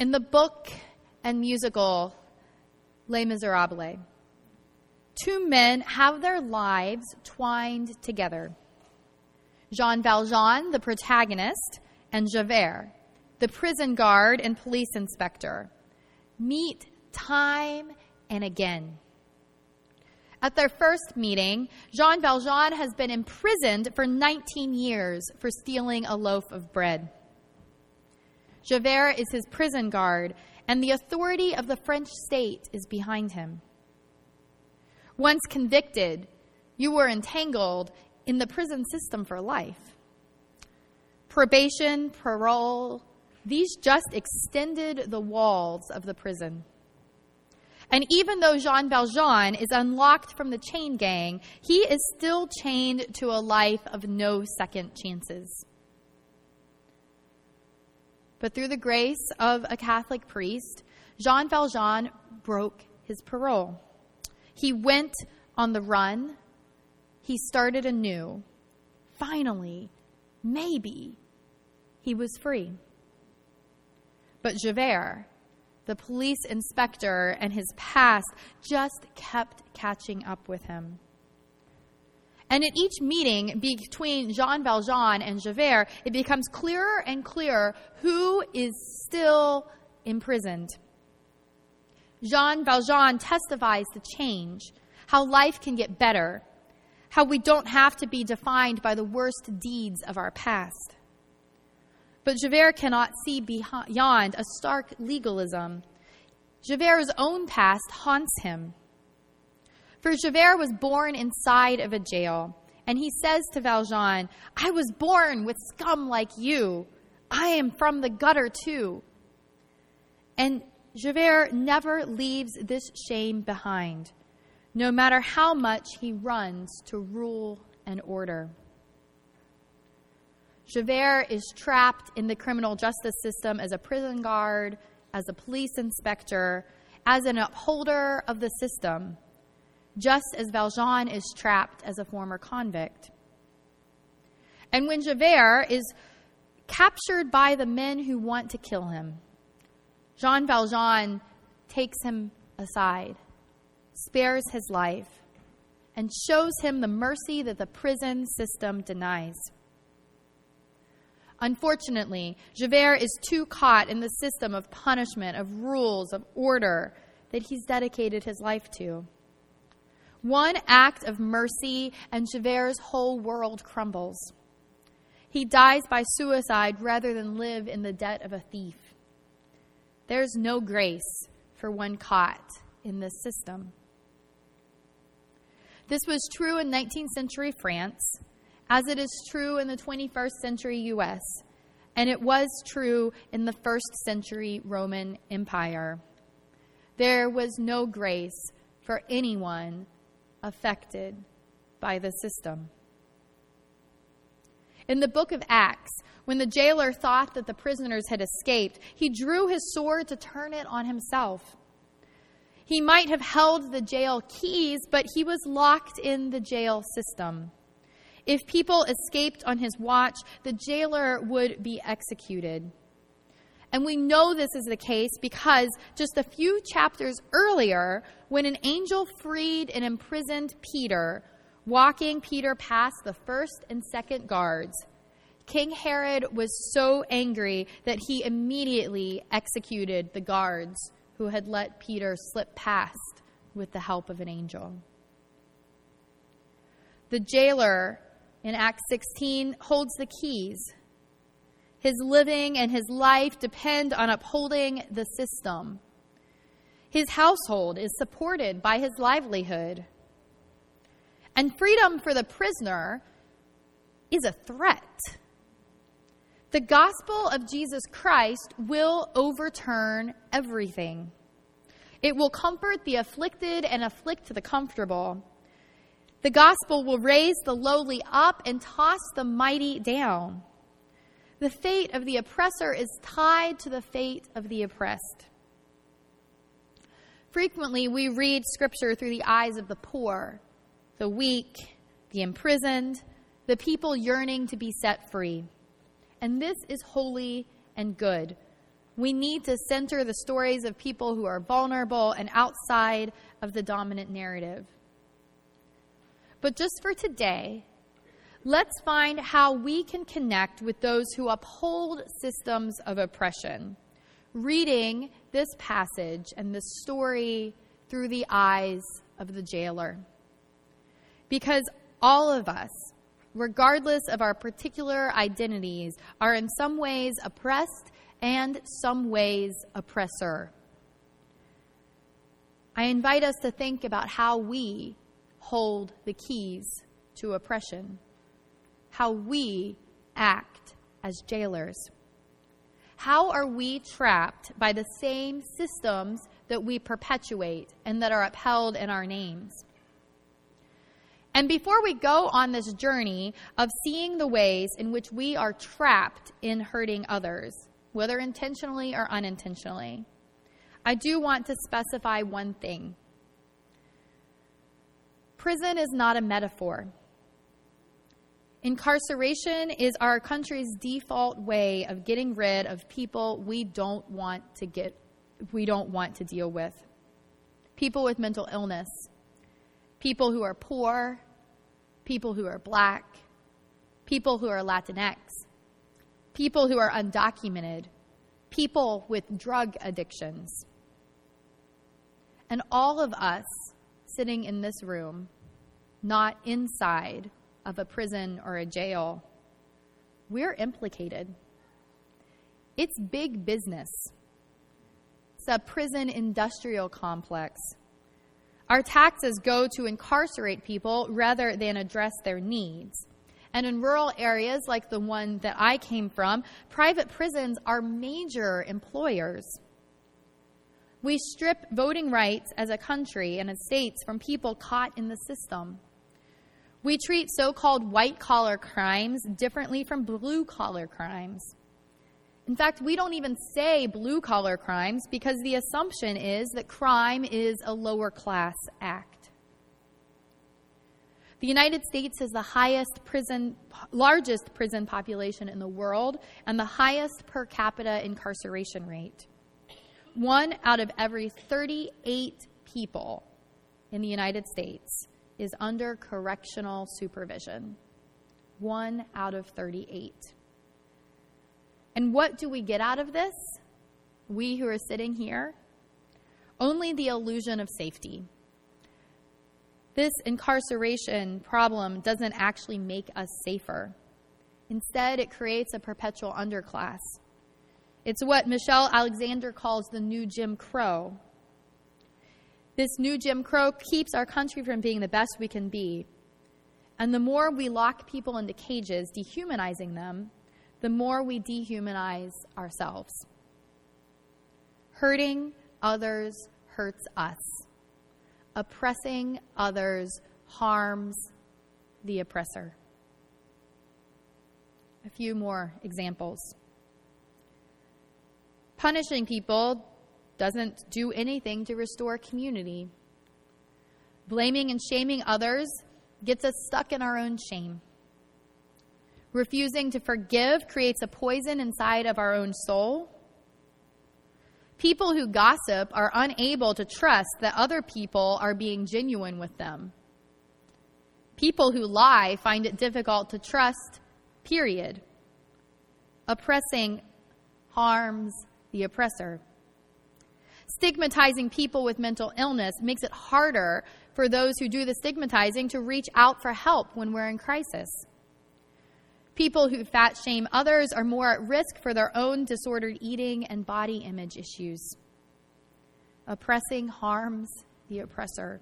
In the book and musical Les Miserables, two men have their lives twined together. Jean Valjean, the protagonist, and Javert, the prison guard and police inspector, meet time and again. At their first meeting, Jean Valjean has been imprisoned for 19 years for stealing a loaf of bread. Javert is his prison guard, and the authority of the French state is behind him. Once convicted, you were entangled in the prison system for life. Probation, parole, these just extended the walls of the prison. And even though Jean Valjean is unlocked from the chain gang, he is still chained to a life of no second chances. But through the grace of a Catholic priest, Jean Valjean broke his parole. He went on the run. He started anew. Finally, maybe, he was free. But Javert, the police inspector, and his past just kept catching up with him. And at each meeting between Jean Valjean and Javert, it becomes clearer and clearer who is still imprisoned. Jean Valjean testifies to change, how life can get better, how we don't have to be defined by the worst deeds of our past. But Javert cannot see beyond a stark legalism. Javert's own past haunts him. For Javert was born inside of a jail, and he says to Valjean, I was born with scum like you. I am from the gutter too. And Javert never leaves this shame behind, no matter how much he runs to rule and order. Javert is trapped in the criminal justice system as a prison guard, as a police inspector, as an upholder of the system just as Valjean is trapped as a former convict. And when Javert is captured by the men who want to kill him, Jean Valjean takes him aside, spares his life, and shows him the mercy that the prison system denies. Unfortunately, Javert is too caught in the system of punishment, of rules, of order that he's dedicated his life to. One act of mercy, and Javert's whole world crumbles. He dies by suicide rather than live in the debt of a thief. There's no grace for one caught in this system. This was true in 19th century France, as it is true in the 21st century US, and it was true in the first century Roman Empire. There was no grace for anyone affected by the system. In the book of Acts, when the jailer thought that the prisoners had escaped, he drew his sword to turn it on himself. He might have held the jail keys, but he was locked in the jail system. If people escaped on his watch, the jailer would be executed. And we know this is the case because just a few chapters earlier, when an angel freed and imprisoned Peter, walking Peter past the first and second guards, King Herod was so angry that he immediately executed the guards who had let Peter slip past with the help of an angel. The jailer in Acts 16 holds the keys his living and his life depend on upholding the system. His household is supported by his livelihood. And freedom for the prisoner is a threat. The gospel of Jesus Christ will overturn everything. It will comfort the afflicted and afflict the comfortable. The gospel will raise the lowly up and toss the mighty down. The fate of the oppressor is tied to the fate of the oppressed. Frequently, we read Scripture through the eyes of the poor, the weak, the imprisoned, the people yearning to be set free. And this is holy and good. We need to center the stories of people who are vulnerable and outside of the dominant narrative. But just for today, let's find how we can connect with those who uphold systems of oppression, reading this passage and this story through the eyes of the jailer. Because all of us, regardless of our particular identities, are in some ways oppressed and some ways oppressor. I invite us to think about how we hold the keys to oppression, how we act as jailers. How are we trapped by the same systems that we perpetuate and that are upheld in our names? And before we go on this journey of seeing the ways in which we are trapped in hurting others, whether intentionally or unintentionally, I do want to specify one thing. Prison is not a metaphor. Incarceration is our country's default way of getting rid of people we don't want to get we don't want to deal with. People with mental illness, people who are poor, people who are black, people who are Latinx, people who are undocumented, people with drug addictions. And all of us sitting in this room, not inside of a prison or a jail, we're implicated. It's big business. It's a prison industrial complex. Our taxes go to incarcerate people rather than address their needs. And in rural areas like the one that I came from, private prisons are major employers. We strip voting rights as a country and as states from people caught in the system. We treat so called white collar crimes differently from blue collar crimes. In fact, we don't even say blue collar crimes because the assumption is that crime is a lower class act. The United States has the highest prison, largest prison population in the world and the highest per capita incarceration rate. One out of every 38 people in the United States is under correctional supervision. One out of 38. And what do we get out of this? We who are sitting here? Only the illusion of safety. This incarceration problem doesn't actually make us safer. Instead, it creates a perpetual underclass it's what Michelle Alexander calls the new Jim Crow. This new Jim Crow keeps our country from being the best we can be. And the more we lock people into cages, dehumanizing them, the more we dehumanize ourselves. Hurting others hurts us. Oppressing others harms the oppressor. A few more examples. Punishing people doesn't do anything to restore community. Blaming and shaming others gets us stuck in our own shame. Refusing to forgive creates a poison inside of our own soul. People who gossip are unable to trust that other people are being genuine with them. People who lie find it difficult to trust, period. Oppressing harms the oppressor. Stigmatizing people with mental illness makes it harder for those who do the stigmatizing to reach out for help when we're in crisis. People who fat shame others are more at risk for their own disordered eating and body image issues. Oppressing harms the oppressor.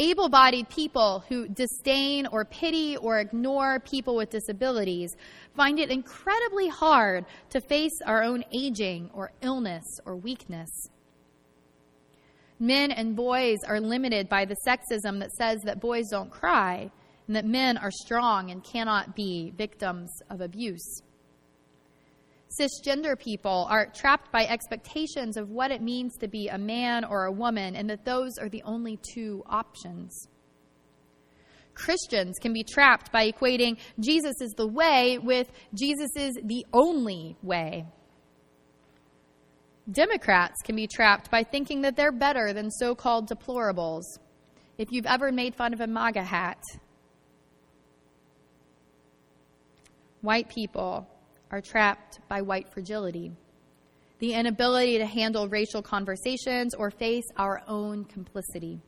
Able bodied people who disdain or pity or ignore people with disabilities find it incredibly hard to face our own aging or illness or weakness. Men and boys are limited by the sexism that says that boys don't cry and that men are strong and cannot be victims of abuse cisgender people are trapped by expectations of what it means to be a man or a woman, and that those are the only two options. Christians can be trapped by equating Jesus is the way with Jesus is the only way. Democrats can be trapped by thinking that they're better than so called deplorables. If you've ever made fun of a MAGA hat, white people are trapped by white fragility, the inability to handle racial conversations or face our own complicity.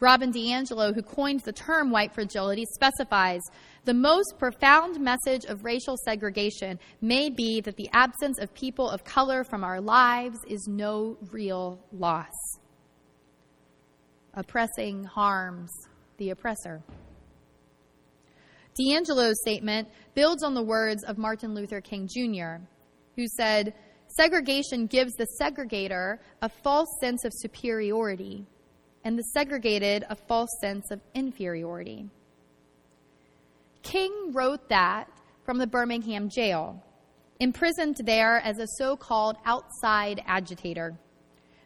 Robin DiAngelo, who coined the term white fragility, specifies the most profound message of racial segregation may be that the absence of people of color from our lives is no real loss. Oppressing harms the oppressor. DiAngelo's statement builds on the words of Martin Luther King Jr., who said, Segregation gives the segregator a false sense of superiority and the segregated a false sense of inferiority. King wrote that from the Birmingham jail, imprisoned there as a so called outside agitator,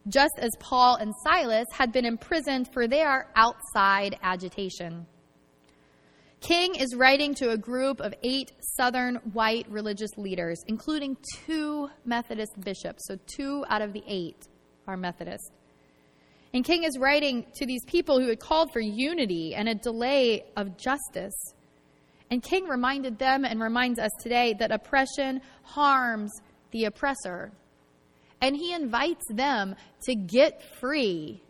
just as Paul and Silas had been imprisoned for their outside agitation. King is writing to a group of eight Southern white religious leaders, including two Methodist bishops. So, two out of the eight are Methodist. And King is writing to these people who had called for unity and a delay of justice. And King reminded them and reminds us today that oppression harms the oppressor. And he invites them to get free.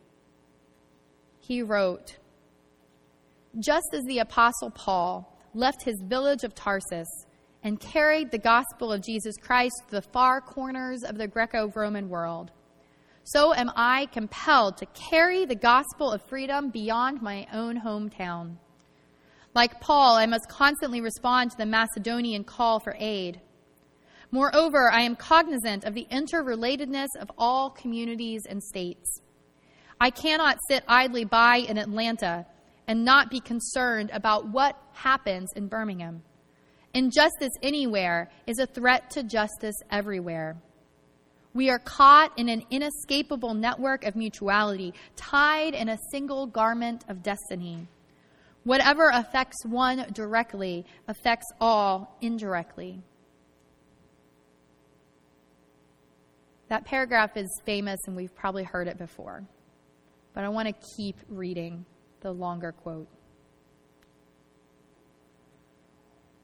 He wrote, just as the Apostle Paul left his village of Tarsus and carried the gospel of Jesus Christ to the far corners of the Greco Roman world, so am I compelled to carry the gospel of freedom beyond my own hometown. Like Paul, I must constantly respond to the Macedonian call for aid. Moreover, I am cognizant of the interrelatedness of all communities and states. I cannot sit idly by in Atlanta and not be concerned about what happens in Birmingham. Injustice anywhere is a threat to justice everywhere. We are caught in an inescapable network of mutuality, tied in a single garment of destiny. Whatever affects one directly affects all indirectly. That paragraph is famous and we've probably heard it before, but I want to keep reading the longer quote.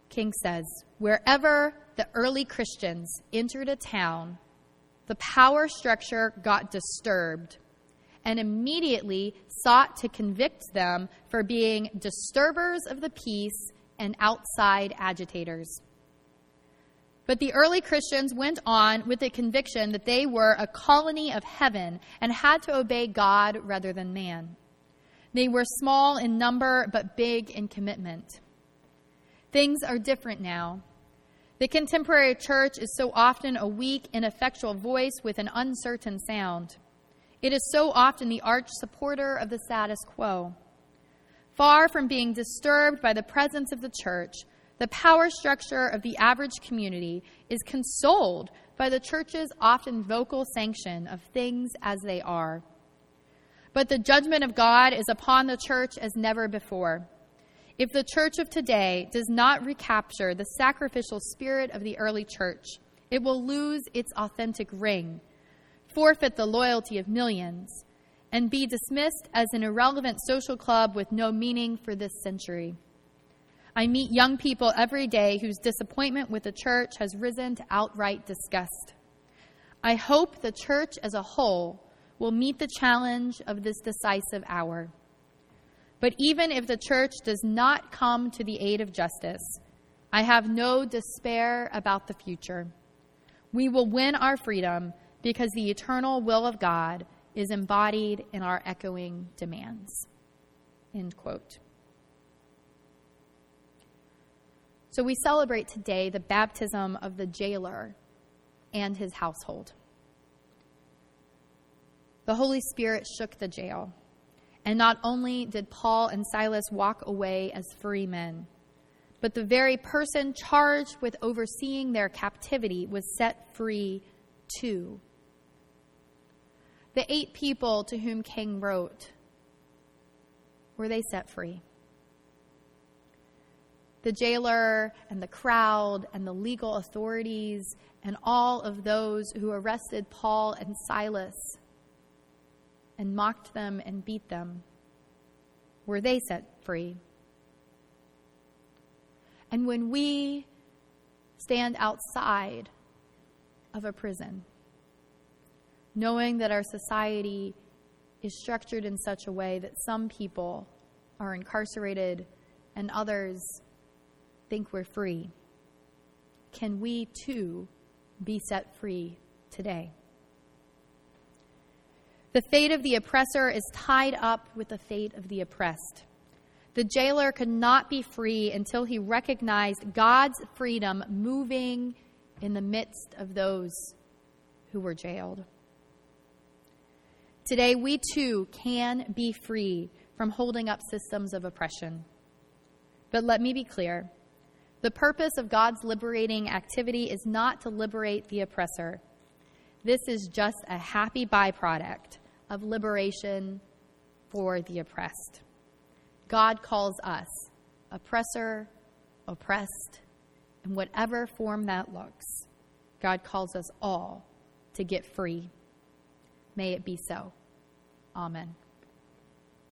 King says, Wherever the early Christians entered a town, the power structure got disturbed and immediately sought to convict them for being disturbers of the peace and outside agitators. But the early Christians went on with the conviction that they were a colony of heaven and had to obey God rather than man. They were small in number, but big in commitment. Things are different now. The contemporary church is so often a weak, ineffectual voice with an uncertain sound. It is so often the arch supporter of the status quo. Far from being disturbed by the presence of the church, the power structure of the average community is consoled by the church's often vocal sanction of things as they are. But the judgment of God is upon the church as never before. If the church of today does not recapture the sacrificial spirit of the early church, it will lose its authentic ring, forfeit the loyalty of millions, and be dismissed as an irrelevant social club with no meaning for this century. I meet young people every day whose disappointment with the church has risen to outright disgust. I hope the church as a whole will meet the challenge of this decisive hour. But even if the church does not come to the aid of justice, I have no despair about the future. We will win our freedom because the eternal will of God is embodied in our echoing demands. End quote. So we celebrate today the baptism of the jailer and his household the Holy Spirit shook the jail. And not only did Paul and Silas walk away as free men, but the very person charged with overseeing their captivity was set free too. The eight people to whom King wrote, were they set free? the jailer and the crowd and the legal authorities and all of those who arrested Paul and Silas and mocked them and beat them? Were they set free? And when we stand outside of a prison, knowing that our society is structured in such a way that some people are incarcerated and others think we're free, can we too be set free today? The fate of the oppressor is tied up with the fate of the oppressed. The jailer could not be free until he recognized God's freedom moving in the midst of those who were jailed. Today, we too can be free from holding up systems of oppression. But let me be clear the purpose of God's liberating activity is not to liberate the oppressor. This is just a happy byproduct of liberation for the oppressed. God calls us oppressor, oppressed, in whatever form that looks. God calls us all to get free. May it be so. Amen.